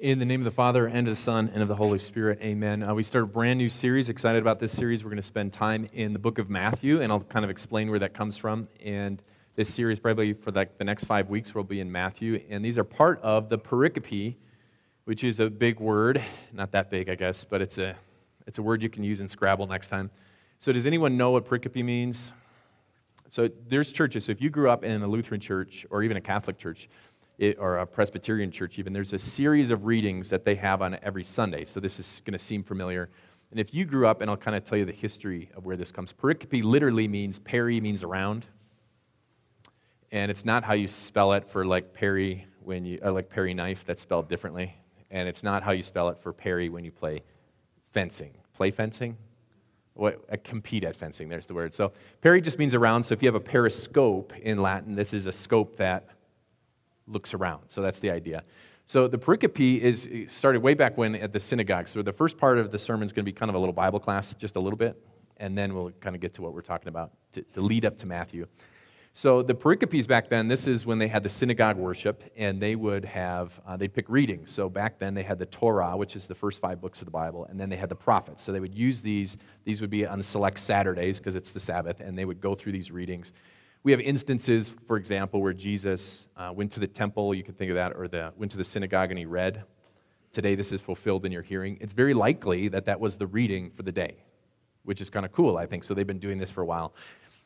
In the name of the Father, and of the Son, and of the Holy Spirit, amen. Uh, we start a brand new series. Excited about this series. We're going to spend time in the book of Matthew, and I'll kind of explain where that comes from. And this series, probably for like the next five weeks, will be in Matthew. And these are part of the pericope, which is a big word. Not that big, I guess, but it's a, it's a word you can use in Scrabble next time. So, does anyone know what pericope means? So, there's churches. So, if you grew up in a Lutheran church or even a Catholic church, it, or a Presbyterian church, even, there's a series of readings that they have on every Sunday. So this is going to seem familiar. And if you grew up, and I'll kind of tell you the history of where this comes. Pericope literally means peri means around, and it's not how you spell it for like Perry when you uh, like Perry knife. That's spelled differently, and it's not how you spell it for Perry when you play fencing. Play fencing. What, uh, compete at fencing. There's the word. So peri just means around. So if you have a periscope in Latin, this is a scope that looks around. So that's the idea. So the pericope is started way back when at the synagogue. So the first part of the sermon is going to be kind of a little Bible class, just a little bit, and then we'll kind of get to what we're talking about to, to lead up to Matthew. So the pericopes back then, this is when they had the synagogue worship, and they would have uh, they'd pick readings. So back then they had the Torah, which is the first five books of the Bible, and then they had the prophets. So they would use these. These would be on select Saturdays because it's the Sabbath, and they would go through these readings. We have instances, for example, where Jesus uh, went to the temple, you can think of that, or the, went to the synagogue and he read. Today, this is fulfilled in your hearing. It's very likely that that was the reading for the day, which is kind of cool, I think. So they've been doing this for a while.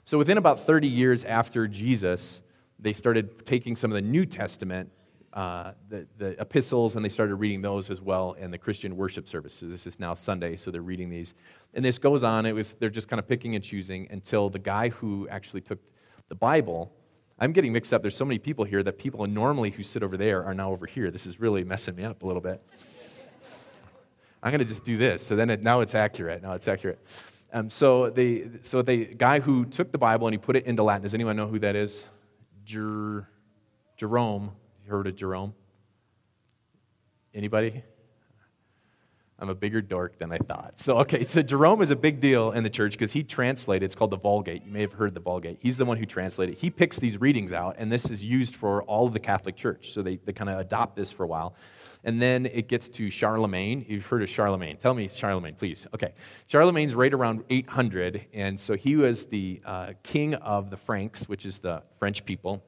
So within about 30 years after Jesus, they started taking some of the New Testament, uh, the, the epistles, and they started reading those as well in the Christian worship services. This is now Sunday, so they're reading these. And this goes on. It was, they're just kind of picking and choosing until the guy who actually took the Bible, I'm getting mixed up. There's so many people here that people normally who sit over there are now over here. This is really messing me up a little bit. I'm going to just do this. So then it, now it's accurate. Now it's accurate. Um, so the so the guy who took the Bible and he put it into Latin. Does anyone know who that is? Jer, Jerome. You heard of Jerome? Anybody? I'm a bigger dork than I thought. So, okay, so Jerome is a big deal in the church because he translated, it's called the Vulgate. You may have heard the Vulgate. He's the one who translated. He picks these readings out, and this is used for all of the Catholic Church. So they, they kind of adopt this for a while. And then it gets to Charlemagne. You've heard of Charlemagne. Tell me Charlemagne, please. Okay. Charlemagne's right around 800, and so he was the uh, king of the Franks, which is the French people,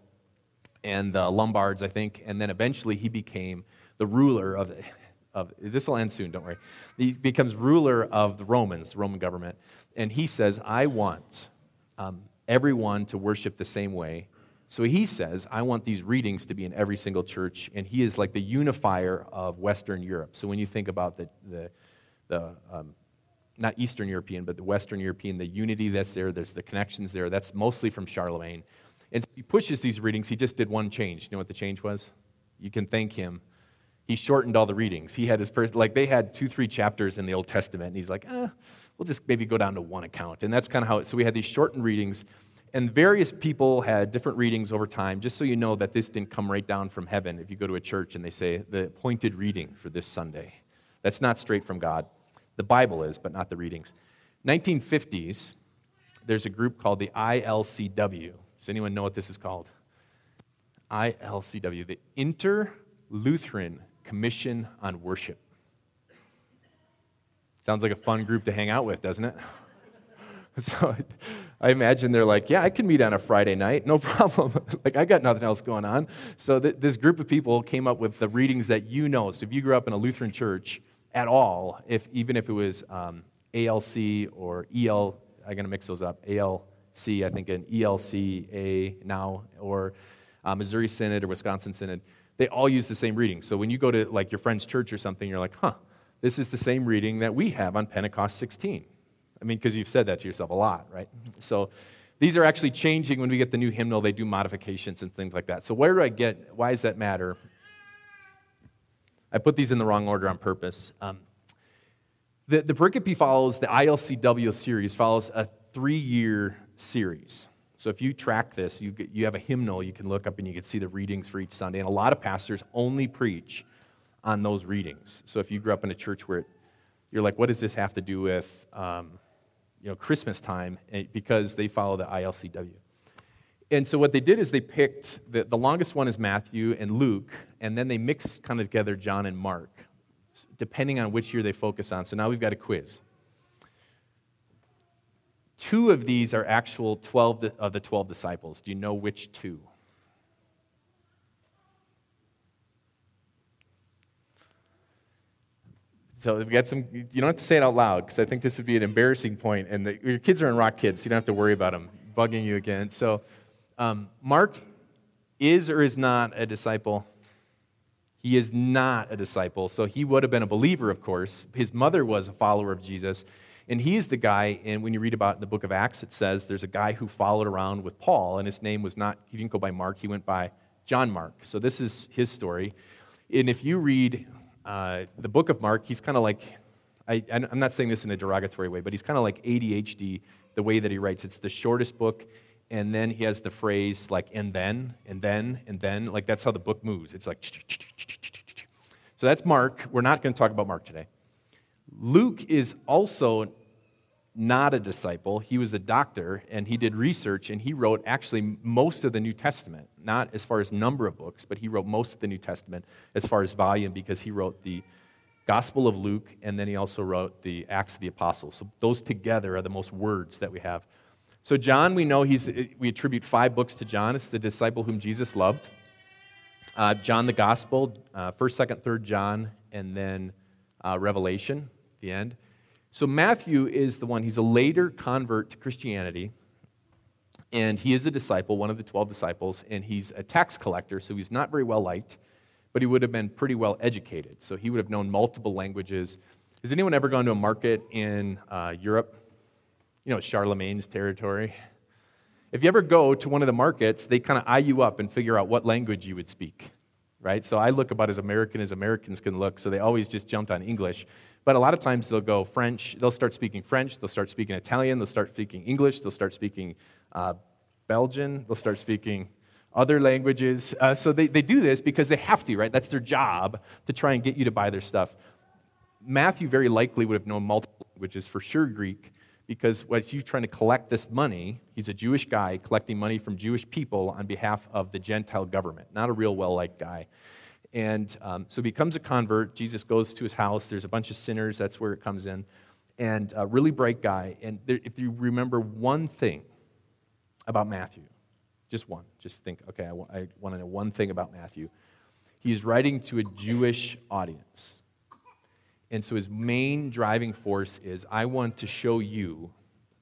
and the Lombards, I think. And then eventually he became the ruler of of this will end soon, don't worry. He becomes ruler of the Romans, the Roman government, and he says, I want um, everyone to worship the same way. So he says, I want these readings to be in every single church, and he is like the unifier of Western Europe. So when you think about the, the, the um, not Eastern European, but the Western European, the unity that's there, there's the connections there, that's mostly from Charlemagne. And he pushes these readings. He just did one change. You know what the change was? You can thank him he shortened all the readings. He had his person, like they had two, three chapters in the Old Testament, and he's like, eh, we'll just maybe go down to one account. And that's kind of how, it, so we had these shortened readings, and various people had different readings over time, just so you know that this didn't come right down from heaven. If you go to a church and they say, the appointed reading for this Sunday, that's not straight from God. The Bible is, but not the readings. 1950s, there's a group called the ILCW. Does anyone know what this is called? ILCW, the Inter Lutheran Commission on Worship. Sounds like a fun group to hang out with, doesn't it? So I imagine they're like, yeah, I can meet on a Friday night, no problem. like, I got nothing else going on. So th- this group of people came up with the readings that you know. So if you grew up in a Lutheran church at all, if, even if it was um, ALC or EL, I'm going to mix those up, ALC, I think an ELCA now, or uh, Missouri Synod or Wisconsin Synod, they all use the same reading. So when you go to like your friend's church or something, you're like, huh, this is the same reading that we have on Pentecost 16. I mean, because you've said that to yourself a lot, right? So these are actually changing when we get the new hymnal. They do modifications and things like that. So where do I get, why does that matter? I put these in the wrong order on purpose. Um, the, the pericope follows, the ILCW series follows a three year series. So if you track this, you, you have a hymnal you can look up and you can see the readings for each Sunday. And a lot of pastors only preach on those readings. So if you grew up in a church where you're like, what does this have to do with um, you know, Christmas time? Because they follow the ILCW. And so what they did is they picked the, the longest one is Matthew and Luke, and then they mixed kind of together John and Mark, depending on which year they focus on. So now we've got a quiz. Two of these are actual 12 of the 12 disciples. Do you know which two? So we've got some, you don't have to say it out loud because I think this would be an embarrassing point. point, and the, your kids are in rock kids, so you don't have to worry about them bugging you again. So um, Mark is or is not a disciple. He is not a disciple, so he would have been a believer, of course. His mother was a follower of Jesus, and he's the guy, and when you read about in the book of Acts, it says there's a guy who followed around with Paul, and his name was not, he didn't go by Mark, he went by John Mark. So this is his story. And if you read uh, the book of Mark, he's kind of like, I, I'm not saying this in a derogatory way, but he's kind of like ADHD, the way that he writes. It's the shortest book, and then he has the phrase like, and then, and then, and then. Like, that's how the book moves. It's like, so that's Mark. We're not going to talk about Mark today. Luke is also not a disciple. He was a doctor and he did research and he wrote actually most of the New Testament, not as far as number of books, but he wrote most of the New Testament as far as volume because he wrote the Gospel of Luke and then he also wrote the Acts of the Apostles. So those together are the most words that we have. So John, we know he's we attribute five books to John. It's the disciple whom Jesus loved. Uh, John the Gospel, uh, first, second, third John, and then uh, Revelation, the end. So Matthew is the one, he's a later convert to Christianity, and he is a disciple, one of the 12 disciples, and he's a tax collector, so he's not very well liked, but he would have been pretty well educated. So he would have known multiple languages. Has anyone ever gone to a market in uh, Europe? You know, Charlemagne's territory. If you ever go to one of the markets, they kind of eye you up and figure out what language you would speak, right? So I look about as American as Americans can look, so they always just jumped on English. But a lot of times they'll go French, they'll start speaking French, they'll start speaking Italian, they'll start speaking English, they'll start speaking uh, Belgian, they'll start speaking other languages. Uh, so they, they do this because they have to, right? That's their job to try and get you to buy their stuff. Matthew very likely would have known multiple languages, for sure Greek, because as he's trying to collect this money, he's a Jewish guy collecting money from Jewish people on behalf of the Gentile government, not a real well liked guy. And um, so he becomes a convert. Jesus goes to his house. There's a bunch of sinners. That's where it comes in. And a really bright guy. And there, if you remember one thing about Matthew, just one, just think, okay, I, I want to know one thing about Matthew. He's writing to a Jewish audience. And so his main driving force is I want to show you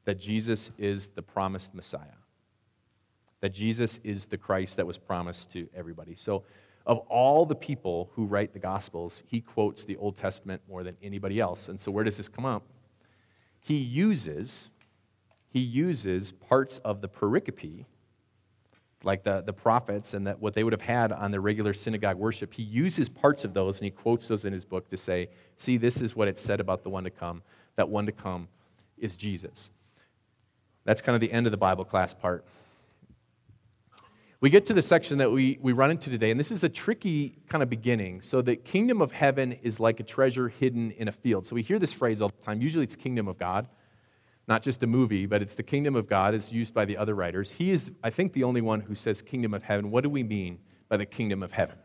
that Jesus is the promised Messiah, that Jesus is the Christ that was promised to everybody. So of all the people who write the Gospels, he quotes the Old Testament more than anybody else. And so where does this come up? He uses, he uses parts of the pericope, like the, the prophets and that what they would have had on their regular synagogue worship. He uses parts of those and he quotes those in his book to say, see, this is what it said about the one to come. That one to come is Jesus. That's kind of the end of the Bible class part. We get to the section that we, we run into today, and this is a tricky kind of beginning. So, the kingdom of heaven is like a treasure hidden in a field. So, we hear this phrase all the time. Usually, it's kingdom of God, not just a movie, but it's the kingdom of God, is used by the other writers. He is, I think, the only one who says kingdom of heaven. What do we mean by the kingdom of heaven?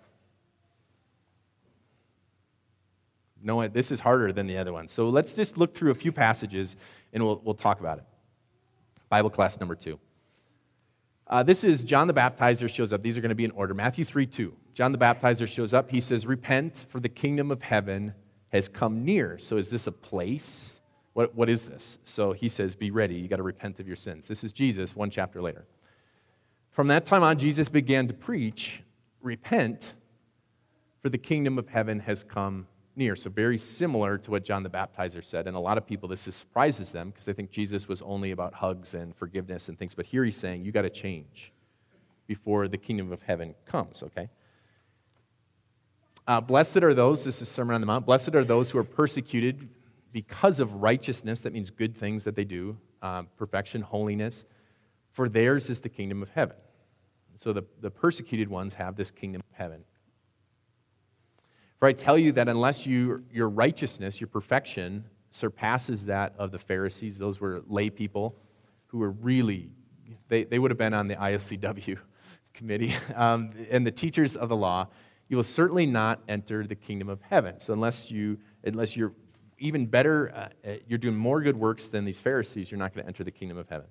No, this is harder than the other one. So, let's just look through a few passages and we'll, we'll talk about it. Bible class number two. Uh, this is John the Baptizer shows up. These are going to be in order. Matthew 3 2. John the Baptizer shows up. He says, Repent, for the kingdom of heaven has come near. So, is this a place? What, what is this? So, he says, Be ready. You got to repent of your sins. This is Jesus, one chapter later. From that time on, Jesus began to preach, Repent, for the kingdom of heaven has come near. So, very similar to what John the Baptizer said. And a lot of people, this surprises them because they think Jesus was only about hugs and forgiveness and things. But here he's saying, you got to change before the kingdom of heaven comes, okay? Uh, blessed are those, this is Sermon on the Mount, blessed are those who are persecuted because of righteousness. That means good things that they do, uh, perfection, holiness. For theirs is the kingdom of heaven. So the, the persecuted ones have this kingdom of heaven. For I tell you that unless you, your righteousness, your perfection, surpasses that of the Pharisees, those were lay people who were really they, they would have been on the ILCW committee, um, and the teachers of the law, you will certainly not enter the kingdom of heaven. So unless you unless you're even better, uh, uh you're doing more good works than these Pharisees, you're not going to enter the kingdom of heaven.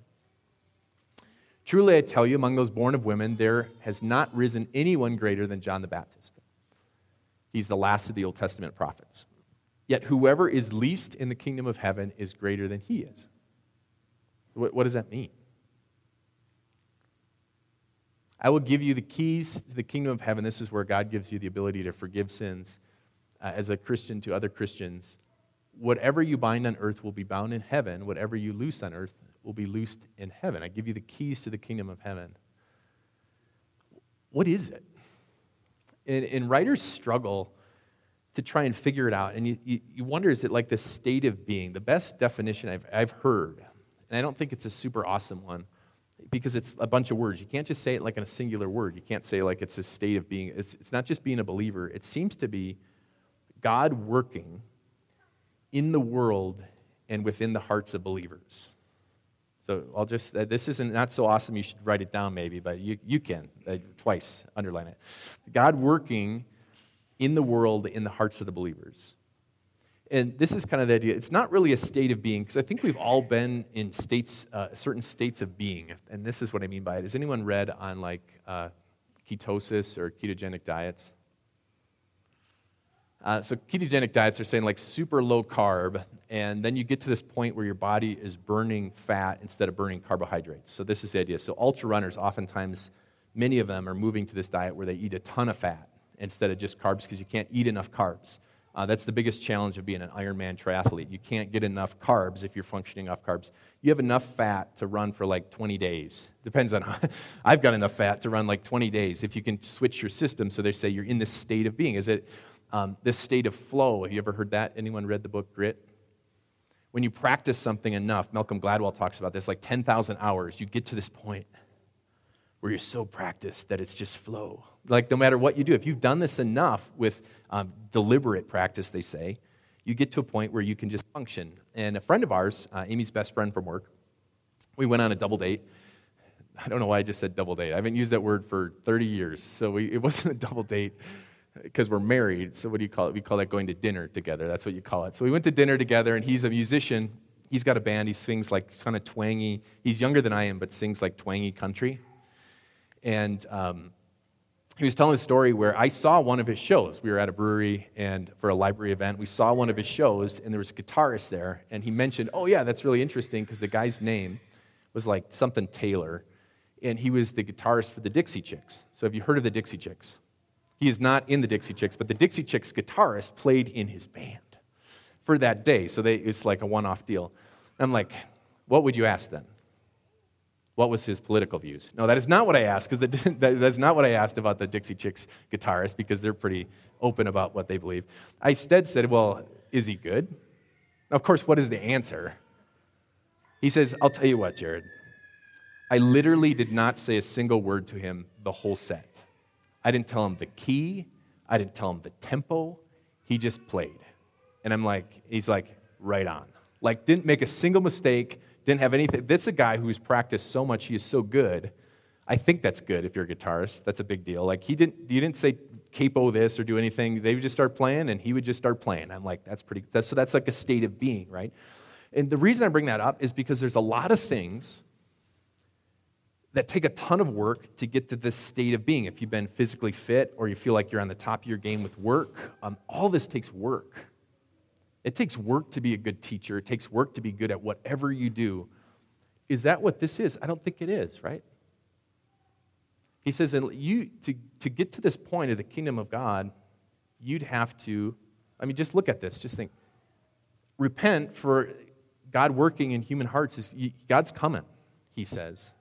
Truly, I tell you, among those born of women, there has not risen anyone greater than John the Baptist. He's the last of the Old Testament prophets. Yet whoever is least in the kingdom of heaven is greater than he is. What, what does that mean? I will give you the keys to the kingdom of heaven. This is where God gives you the ability to forgive sins uh, as a Christian to other Christians. Whatever you bind on earth will be bound in heaven. Whatever you loose on earth will be loosed in heaven. I give you the keys to the kingdom of heaven. What is it? And, and writers struggle to try and figure it out. And you, you, you wonder is it like this state of being? The best definition I've, I've heard, and I don't think it's a super awesome one, because it's a bunch of words. You can't just say it like in a singular word. You can't say like it's a state of being. It's, it's not just being a believer. It seems to be God working in the world and within the hearts of believers. So I'll just, uh, this isn't not so awesome, you should write it down maybe, but you, you can, uh, twice, underline it. God working in the world, in the hearts of the believers. And this is kind of the idea. It's not really a state of being, because I think we've all been in states, uh, certain states of being. And this is what I mean by it. Has anyone read on like uh, ketosis or ketogenic diets? Uh, so ketogenic diets are saying like super low carb, and then you get to this point where your body is burning fat instead of burning carbohydrates. So this is the idea. So ultra runners, oftentimes, many of them are moving to this diet where they eat a ton of fat instead of just carbs because you can't eat enough carbs. Uh, that's the biggest challenge of being an Ironman triathlete. You can't get enough carbs if you're functioning off carbs. You have enough fat to run for like 20 days. Depends on how. I've got enough fat to run like 20 days if you can switch your system. So they say you're in this state of being. Is it um, this state of flow? Have you ever heard that? Anyone read the book Grit? When you practice something enough, Malcolm Gladwell talks about this, like 10,000 hours, you get to this point where you're so practiced that it's just flow. Like, no matter what you do, if you've done this enough with um, deliberate practice, they say, you get to a point where you can just function. And a friend of ours, uh, Amy's best friend from work, we went on a double date. I don't know why I just said double date. I haven't used that word for 30 years, so we, it wasn't a double date because we're married. So, what do you call it? We call that going to dinner together. That's what you call it. So, we went to dinner together, and he's a musician. He's got a band. He sings like kind of twangy. He's younger than I am, but sings like twangy country. And um, he was telling a story where I saw one of his shows. We were at a brewery and for a library event, we saw one of his shows, and there was a guitarist there. And he mentioned, Oh, yeah, that's really interesting because the guy's name was like something Taylor. And he was the guitarist for the Dixie Chicks. So, have you heard of the Dixie Chicks? He is not in the Dixie Chicks, but the Dixie Chicks guitarist played in his band for that day. So, they, it's like a one off deal. I'm like, What would you ask then? what was his political views? No, that is not what I asked, because that, that's not what I asked about the Dixie Chicks guitarist, because they're pretty open about what they believe. I instead said, well, is he good? Of course, what is the answer? He says, I'll tell you what, Jared. I literally did not say a single word to him the whole set. I didn't tell him the key, I didn't tell him the tempo. He just played. And I'm like, he's like, right on. Like, didn't make a single mistake didn't have anything. That's a guy who's practiced so much, he is so good. I think that's good if you're a guitarist. That's a big deal. Like he didn't, you didn't say capo this or do anything. They would just start playing, and he would just start playing. I'm like, that's pretty. That's, so that's like a state of being, right? And the reason I bring that up is because there's a lot of things that take a ton of work to get to this state of being. If you've been physically fit or you feel like you're on the top of your game with work, um, all this takes work. It takes work to be a good teacher, it takes work to be good at whatever you do. Is that what this is? I don't think it is, right? He says, and you, to, to get to this point of the kingdom of God, you'd have to, I mean, just look at this. Just think. Repent for God working in human hearts. Is, God's coming, he says.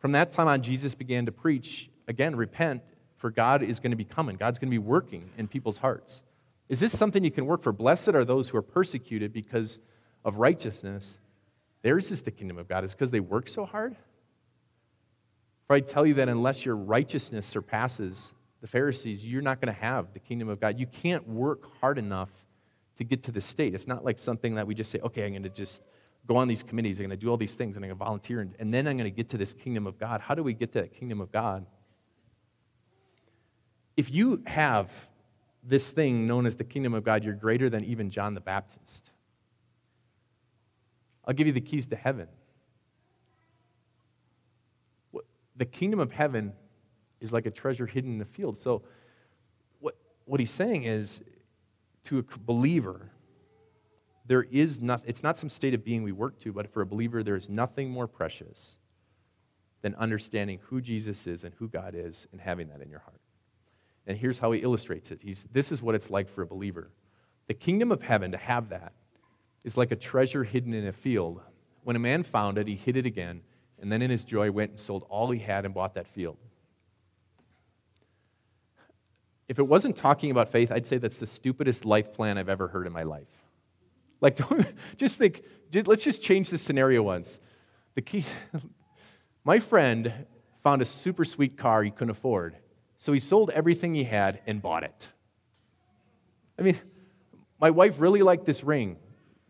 From that time on, Jesus began to preach, again, repent, for God is going to be coming. God's going to be working in people's hearts. Is this something you can work for? Blessed are those who are persecuted because of righteousness. Theirs is the kingdom of God. Is because they work so hard? For I tell you that unless your righteousness surpasses the Pharisees, you're not going to have the kingdom of God. You can't work hard enough to get to the state. It's not like something that we just say, okay, I'm going to just go on these committees, I'm going to do all these things, and I'm going to volunteer, and, and then I'm going to get to this kingdom of God. How do we get to that kingdom of God? If you have this thing known as the kingdom of God, you're greater than even John the Baptist. I'll give you the keys to heaven. The kingdom of heaven is like a treasure hidden in a field. So, what, what he's saying is to a believer, there is not, it's not some state of being we work to, but for a believer, there is nothing more precious than understanding who Jesus is and who God is and having that in your heart. And here's how he illustrates it. He's, this is what it's like for a believer. The kingdom of heaven, to have that, is like a treasure hidden in a field. When a man found it, he hid it again, and then in his joy went and sold all he had and bought that field. If it wasn't talking about faith, I'd say that's the stupidest life plan I've ever heard in my life. Like, just think, let's just change the scenario once. The key, my friend found a super sweet car he couldn't afford, so he sold everything he had and bought it. I mean, my wife really liked this ring,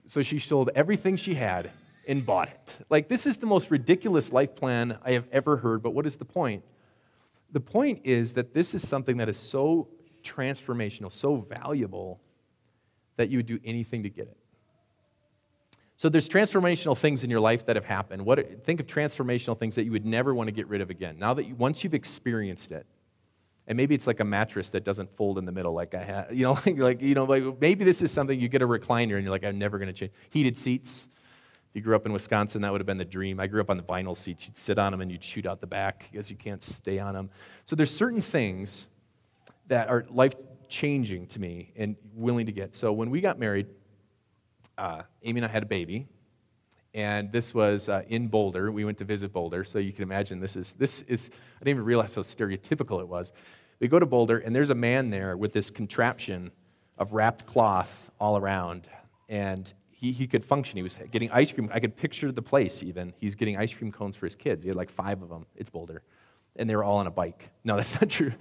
so she sold everything she had and bought it. Like, this is the most ridiculous life plan I have ever heard, but what is the point? The point is that this is something that is so transformational, so valuable, that you would do anything to get it. So there's transformational things in your life that have happened. What, think of transformational things that you would never want to get rid of again. Now that you, once you've experienced it, and maybe it's like a mattress that doesn't fold in the middle, like I had, you know, like, like you know, like maybe this is something you get a recliner and you're like, I'm never going to change. Heated seats. If you grew up in Wisconsin, that would have been the dream. I grew up on the vinyl seats. You'd sit on them and you'd shoot out the back because you can't stay on them. So there's certain things that are life changing to me and willing to get. So when we got married, uh, Amy and I had a baby, and this was uh, in Boulder. We went to visit Boulder, so you can imagine this is this is. I didn't even realize how stereotypical it was. We go to Boulder, and there's a man there with this contraption of wrapped cloth all around, and he, he could function. He was getting ice cream. I could picture the place even. He's getting ice cream cones for his kids. He had like five of them. It's Boulder. And they were all on a bike. No, that's not true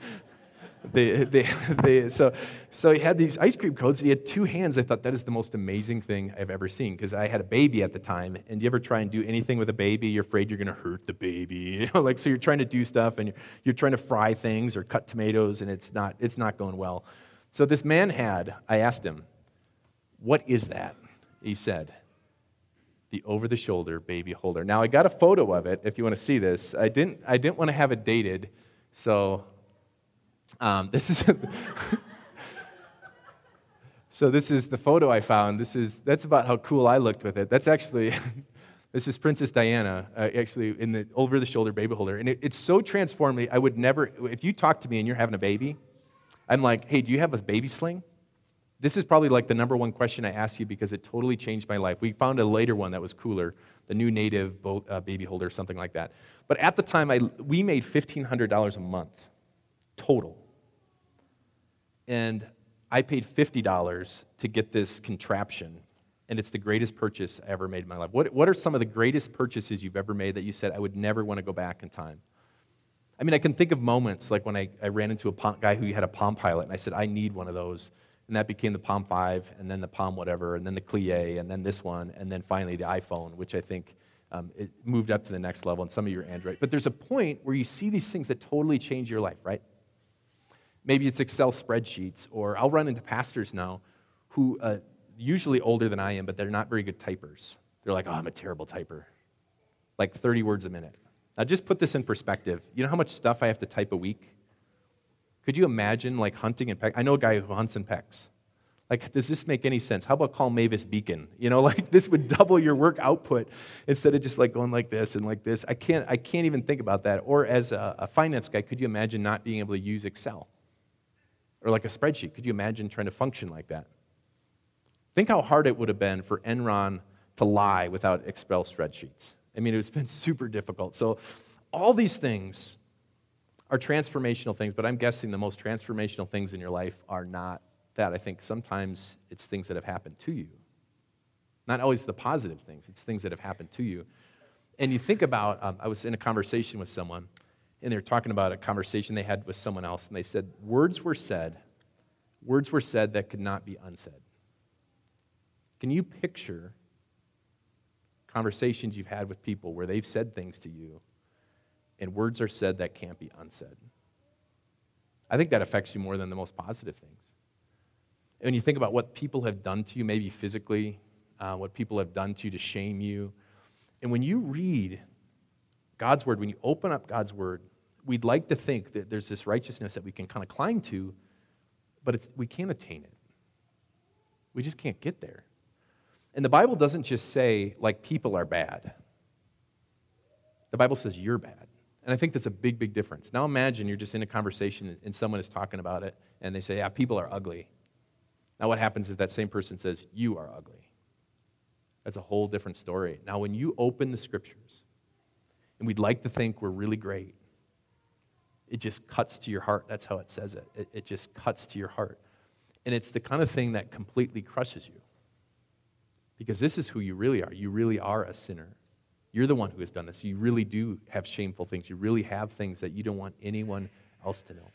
they, they, they, so, so he had these ice cream cones, and he had two hands. I thought that is the most amazing thing I've ever seen because I had a baby at the time. And you ever try and do anything with a baby? You're afraid you're going to hurt the baby. You know, like so, you're trying to do stuff, and you're, you're trying to fry things or cut tomatoes, and it's not it's not going well. So this man had. I asked him, "What is that?" He said, "The over-the-shoulder baby holder." Now I got a photo of it. If you want to see this, I didn't I didn't want to have it dated, so um, this is. so this is the photo I found. This is that's about how cool I looked with it. That's actually. this is Princess Diana, uh, actually in the over the shoulder baby holder, and it, it's so transformative. I would never. If you talk to me and you're having a baby, I'm like, hey, do you have a baby sling? This is probably like the number one question I ask you because it totally changed my life. We found a later one that was cooler, the new native boat, uh, baby holder, something like that. But at the time, I, we made $1,500 a month total and I paid $50 to get this contraption, and it's the greatest purchase I ever made in my life. What, what are some of the greatest purchases you've ever made that you said, I would never want to go back in time? I mean, I can think of moments like when I, I ran into a guy who had a Palm Pilot, and I said, I need one of those. And that became the Palm 5, and then the Palm whatever, and then the Plie, and then this one, and then finally the iPhone, which I think um, it moved up to the next level, and some of your Android. But there's a point where you see these things that totally change your life, right? Maybe it's Excel spreadsheets, or I'll run into pastors now who, uh, usually older than I am, but they're not very good typers. They're like, oh, I'm a terrible typer. Like 30 words a minute. Now, just put this in perspective. You know how much stuff I have to type a week? Could you imagine like hunting and peck? I know a guy who hunts and pecks. Like, does this make any sense? How about call Mavis Beacon? You know, like this would double your work output instead of just like going like this and like this. I can't, I can't even think about that. Or as a, a finance guy, could you imagine not being able to use Excel? Or like a spreadsheet. Could you imagine trying to function like that? Think how hard it would have been for Enron to lie without Excel spreadsheets. I mean, it's been super difficult. So, all these things are transformational things, but I'm guessing the most transformational things in your life are not that. I think sometimes it's things that have happened to you. Not always the positive things, it's things that have happened to you. And you think about, um, I was in a conversation with someone, and they were talking about a conversation they had with someone else, and they said, Words were said, words were said that could not be unsaid. Can you picture conversations you've had with people where they've said things to you, and words are said that can't be unsaid. I think that affects you more than the most positive things. And when you think about what people have done to you, maybe physically, uh, what people have done to you to shame you, and when you read God's word, when you open up God's word, we'd like to think that there's this righteousness that we can kind of climb to, but we can't attain it. We just can't get there. And the Bible doesn't just say, like, people are bad. The Bible says you're bad. And I think that's a big, big difference. Now imagine you're just in a conversation and someone is talking about it, and they say, Yeah, people are ugly. Now, what happens if that same person says, You are ugly? That's a whole different story. Now, when you open the scriptures, and we'd like to think we're really great, it just cuts to your heart. That's how it says it. It, it just cuts to your heart. And it's the kind of thing that completely crushes you. Because this is who you really are. You really are a sinner. You're the one who has done this. You really do have shameful things. You really have things that you don't want anyone else to know.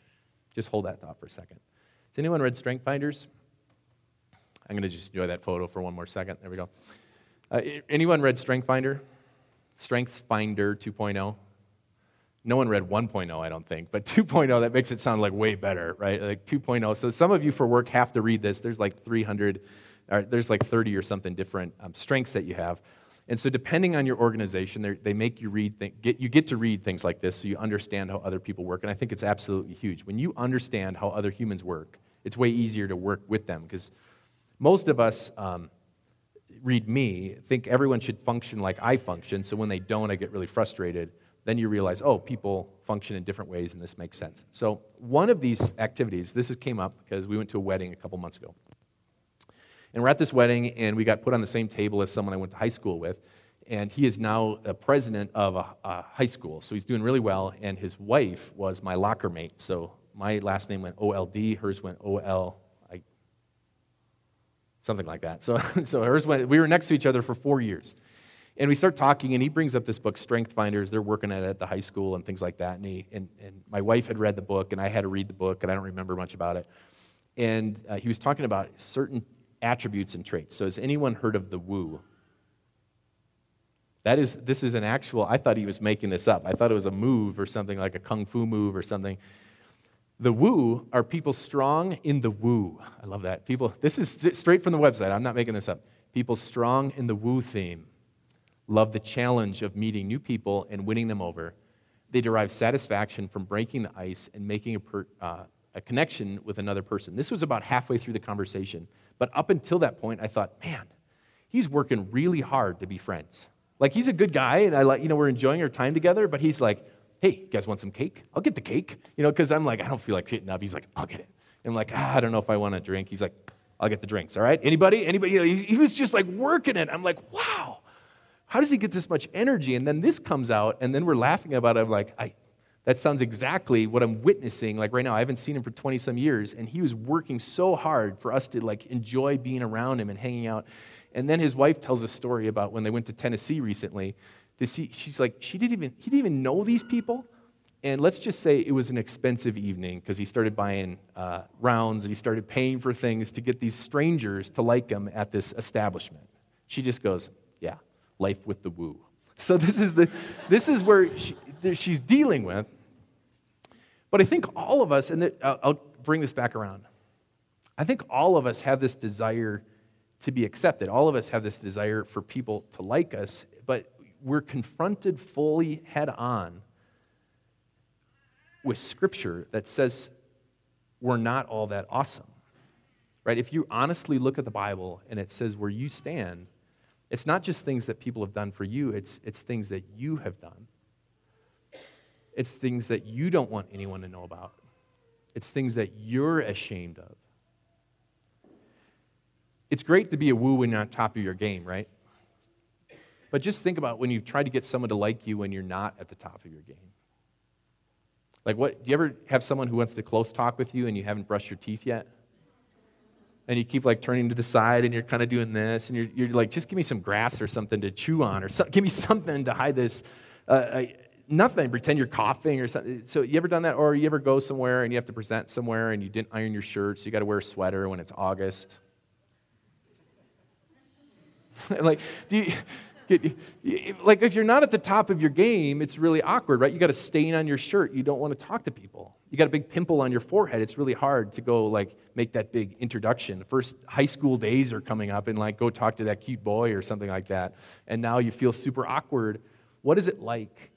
Just hold that thought for a second. Has anyone read Strength Finders? I'm going to just enjoy that photo for one more second. There we go. Uh, anyone read Strength Finder? Strength Finder 2.0? No one read 1.0, I don't think, but 2.0, that makes it sound like way better, right? Like 2.0. So some of you for work have to read this. There's like 300, or there's like 30 or something different um, strengths that you have. And so depending on your organization, they make you read, th- get, you get to read things like this so you understand how other people work. And I think it's absolutely huge. When you understand how other humans work, it's way easier to work with them because most of us um, read me, think everyone should function like I function. So when they don't, I get really frustrated then you realize, oh, people function in different ways, and this makes sense. So, one of these activities, this came up because we went to a wedding a couple months ago. And we're at this wedding, and we got put on the same table as someone I went to high school with. And he is now a president of a, a high school, so he's doing really well. And his wife was my locker mate. So, my last name went OLD, hers went OL, something like that. So, so hers went, we were next to each other for four years. And we start talking, and he brings up this book, Strength Finders. They're working at it at the high school and things like that. And, he, and, and my wife had read the book, and I had to read the book, and I don't remember much about it. And uh, he was talking about certain attributes and traits. So, has anyone heard of the woo? That is, this is an actual, I thought he was making this up. I thought it was a move or something like a kung fu move or something. The woo are people strong in the woo. I love that. People, this is straight from the website. I'm not making this up. People strong in the woo theme love the challenge of meeting new people and winning them over. They derive satisfaction from breaking the ice and making a, per, uh, a connection with another person. This was about halfway through the conversation. But up until that point, I thought, man, he's working really hard to be friends. Like, he's a good guy, and I like, you know, we're enjoying our time together, but he's like, hey, you guys want some cake? I'll get the cake. You know, because I'm like, I don't feel like sitting up. He's like, I'll get it. And I'm like, ah, I don't know if I want a drink. He's like, I'll get the drinks, all right? Anybody? Anybody? You know, he, he was just like working it. I'm like, wow how does he get this much energy? And then this comes out, and then we're laughing about it. I'm like, I, that sounds exactly what I'm witnessing. Like right now, I haven't seen him for 20 some years, and he was working so hard for us to like enjoy being around him and hanging out. And then his wife tells a story about when they went to Tennessee recently. To see, she's like, she didn't even, he didn't even know these people. And let's just say it was an expensive evening because he started buying uh, rounds and he started paying for things to get these strangers to like him at this establishment. She just goes, Yeah, life with the woo. So this is, the, this is where she, she's dealing with. But I think all of us, and the, I'll, I'll bring this back around. I think all of us have this desire to be accepted. All of us have this desire for people to like us, but we're confronted fully head on with scripture that says we're not all that awesome. Right? If you honestly look at the Bible and it says where you stand, it's not just things that people have done for you, it's, it's things that you have done. It's things that you don't want anyone to know about. It's things that you're ashamed of. It's great to be a woo when you're on top of your game, right? But just think about when you try to get someone to like you when you're not at the top of your game. Like, what? Do you ever have someone who wants to close talk with you and you haven't brushed your teeth yet? And you keep like turning to the side and you're kind of doing this and you're, you're like just give me some grass or something to chew on or give me something to hide this uh, I, nothing pretend you're coughing or something. So you ever done that? Or you ever go somewhere and you have to present somewhere and you didn't iron your shirt so you got to wear a sweater when it's august? Like do you like if you're not at the top of your game, it's really awkward, right? You got a stain on your shirt. You don't want to talk to people. You got a big pimple on your forehead. It's really hard to go like make that big introduction. First high school days are coming up and like go talk to that cute boy or something like that. And now you feel super awkward. What is it like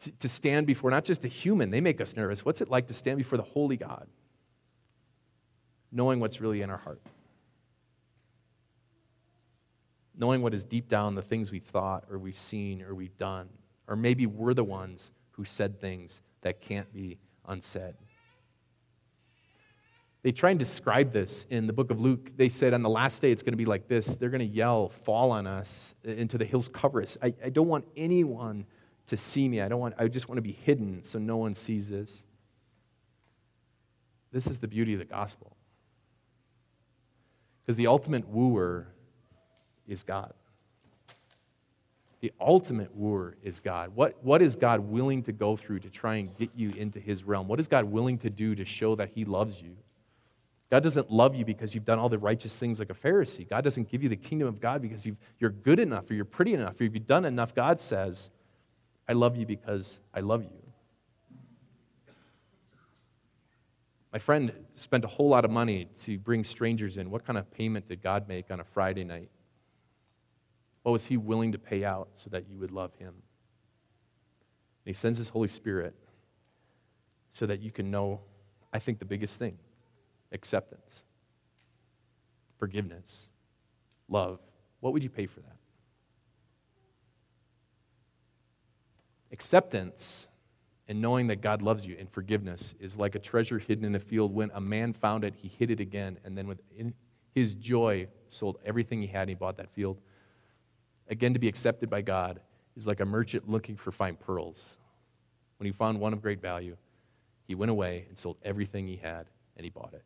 to, to stand before not just a human? They make us nervous. What's it like to stand before the holy God, knowing what's really in our heart? Knowing what is deep down the things we've thought or we've seen or we've done. Or maybe we're the ones who said things that can't be unsaid. They try and describe this in the book of Luke. They said on the last day it's going to be like this. They're going to yell, fall on us, into the hills, cover us. I, I don't want anyone to see me. I don't want, I just want to be hidden so no one sees this. This is the beauty of the gospel. Because the ultimate wooer is God. The ultimate wooer is God. What, what is God willing to go through to try and get you into his realm? What is God willing to do to show that he loves you? God doesn't love you because you've done all the righteous things like a Pharisee. God doesn't give you the kingdom of God because you are good enough or you're pretty enough or you've done enough. God says, I love you because I love you. My friend spent a whole lot of money to bring strangers in. What kind of payment did God make on a Friday night? What was he willing to pay out so that you would love him? And he sends his Holy Spirit so that you can know, I think, the biggest thing acceptance, forgiveness, love. What would you pay for that? Acceptance and knowing that God loves you and forgiveness is like a treasure hidden in a field. When a man found it, he hid it again, and then with his joy sold everything he had and he bought that field. Again, to be accepted by God is like a merchant looking for fine pearls. When he found one of great value, he went away and sold everything he had and he bought it.